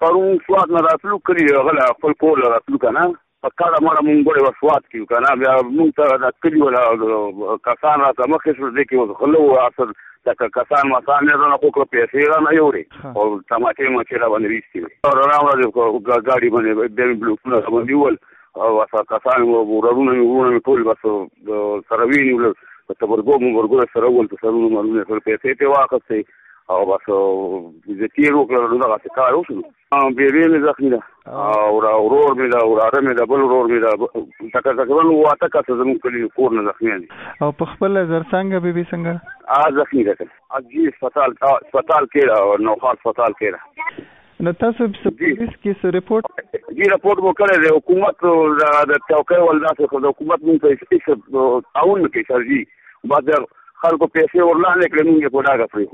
پرون سواد نه راتلو کلی غلا خپل کول راتلو کنه پکاره مړه مونږ غوړې وسوات کیو کنه بیا مونږ ته د کلی ولا کسان راته مخې شو د کې خلو اثر د کسان مسان نه نه کوکو پیسې را نه یوري او تماټې مو چې را باندې ریستي او را باندې ګاډي باندې د بلوکونه باندې ول او واسه کسان ورونه ورونه ټول بس سره ویني ته ورګو مو ورګو سره ول ته سره مونږ نه پیسې ته واخستې او بس د تیر وکړو نو هغه کار وشو. بیبي مې زخمی ده. او را ورور مې ده وراره مې ده بل ورور مې ده. تک تقریباً واته کسه زموږ کلی کور نه زخمی دي او په خپل نظر څنګه بیبي څنګه؟ ا زخمی ده اجي هسپتال هسپتال کې نو خاص کې نو تاسو په پولیس کې څه ریپورت جی ریپورت مو کړی دی. حکومت د چوکۍ ولدا څخه د حکومت مونږ ته هیڅ اون کې سر جی. بعد خلکو پیسې ورلانه کړې مونږ په ډاګه پرې